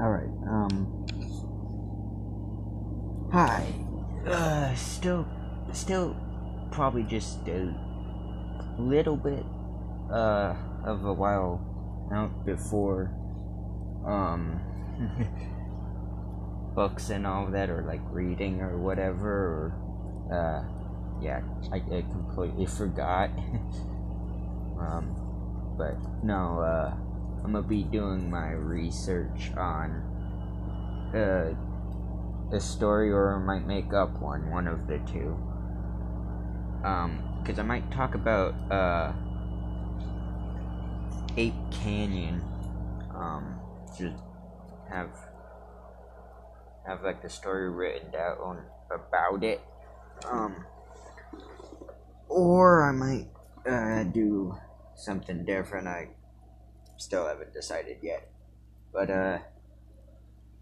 Alright, um. Hi. Uh, still, still probably just a little bit, uh, of a while out before, um, books and all that, or like reading or whatever, or, uh, yeah, I, I completely forgot. um, but no, uh, I'm gonna be doing my research on uh, a story, or I might make up one, one of the two. Um, because I might talk about uh, Ape Canyon. Um, just have have like the story written down about it. Um, or I might uh, do something different. I still haven't decided yet. But, uh,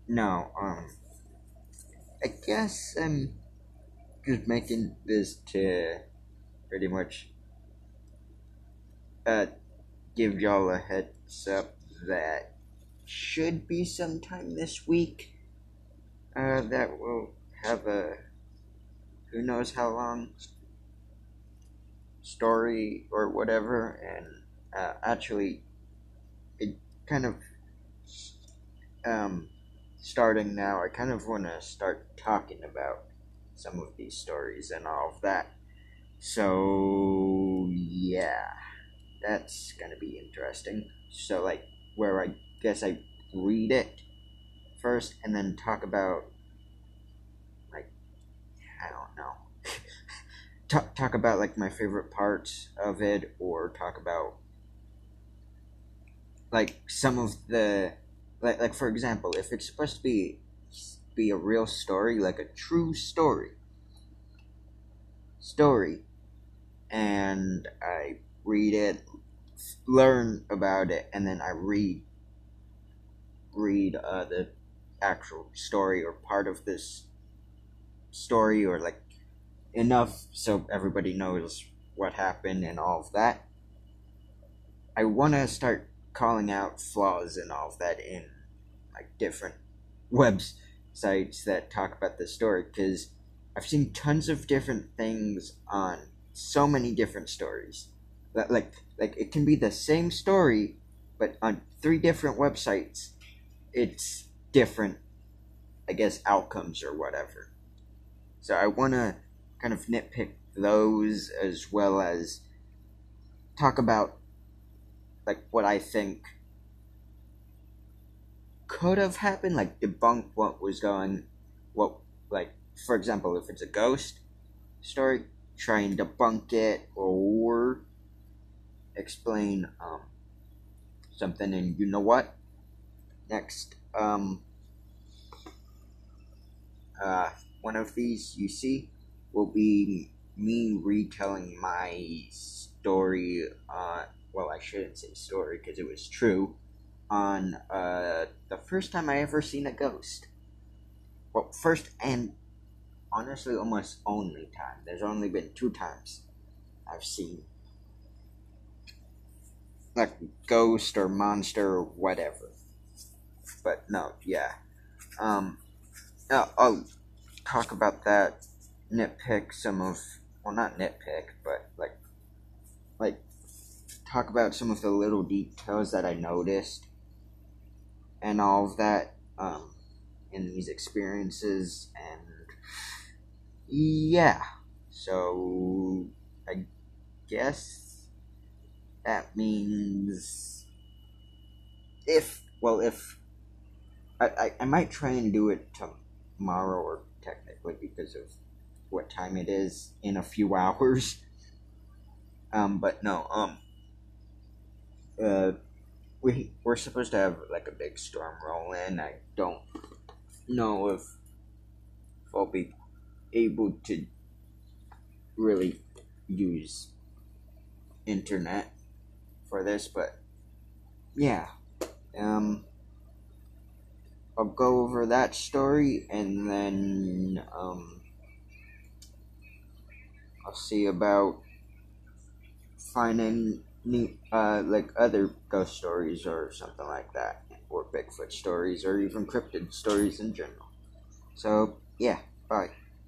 no, um, I guess I'm just making this to pretty much, uh, give y'all a heads up that should be sometime this week, uh, that will have a, who knows how long story or whatever, and, uh, actually kind of um, starting now, I kind of want to start talking about some of these stories and all of that. So, yeah, that's going to be interesting. So, like, where I guess I read it first and then talk about, like, I don't know. talk, talk about, like, my favorite parts of it or talk about like some of the like like for example if it's supposed to be be a real story like a true story story and i read it learn about it and then i read read uh, the actual story or part of this story or like enough so everybody knows what happened and all of that i want to start calling out flaws and all of that in like different websites that talk about the story because I've seen tons of different things on so many different stories. Like like it can be the same story, but on three different websites, it's different, I guess, outcomes or whatever. So I want to kind of nitpick those as well as talk about like what I think could have happened, like debunk what was going, what like for example, if it's a ghost story, try and debunk it or explain um, something. And you know what? Next, um, uh, one of these you see will be me retelling my story uh, well, I shouldn't say story because it was true, on uh, the first time I ever seen a ghost. Well, first and honestly almost only time. There's only been two times I've seen like ghost or monster or whatever. But no, yeah. Um, I'll, I'll talk about that. Nitpick some of, well, not nitpick, but like, like talk about some of the little details that I noticed and all of that um, in these experiences. And yeah, so I guess that means if, well, if I, I, I might try and do it tomorrow or technically because of what time it is in a few hours. Um, but no, um, uh, we we're supposed to have like a big storm roll in. I don't know if I'll be able to really use internet for this, but yeah. Um I'll go over that story and then um I'll see about finding uh, like other ghost stories or something like that. or Bigfoot stories or even cryptid stories in general. So, yeah, bye.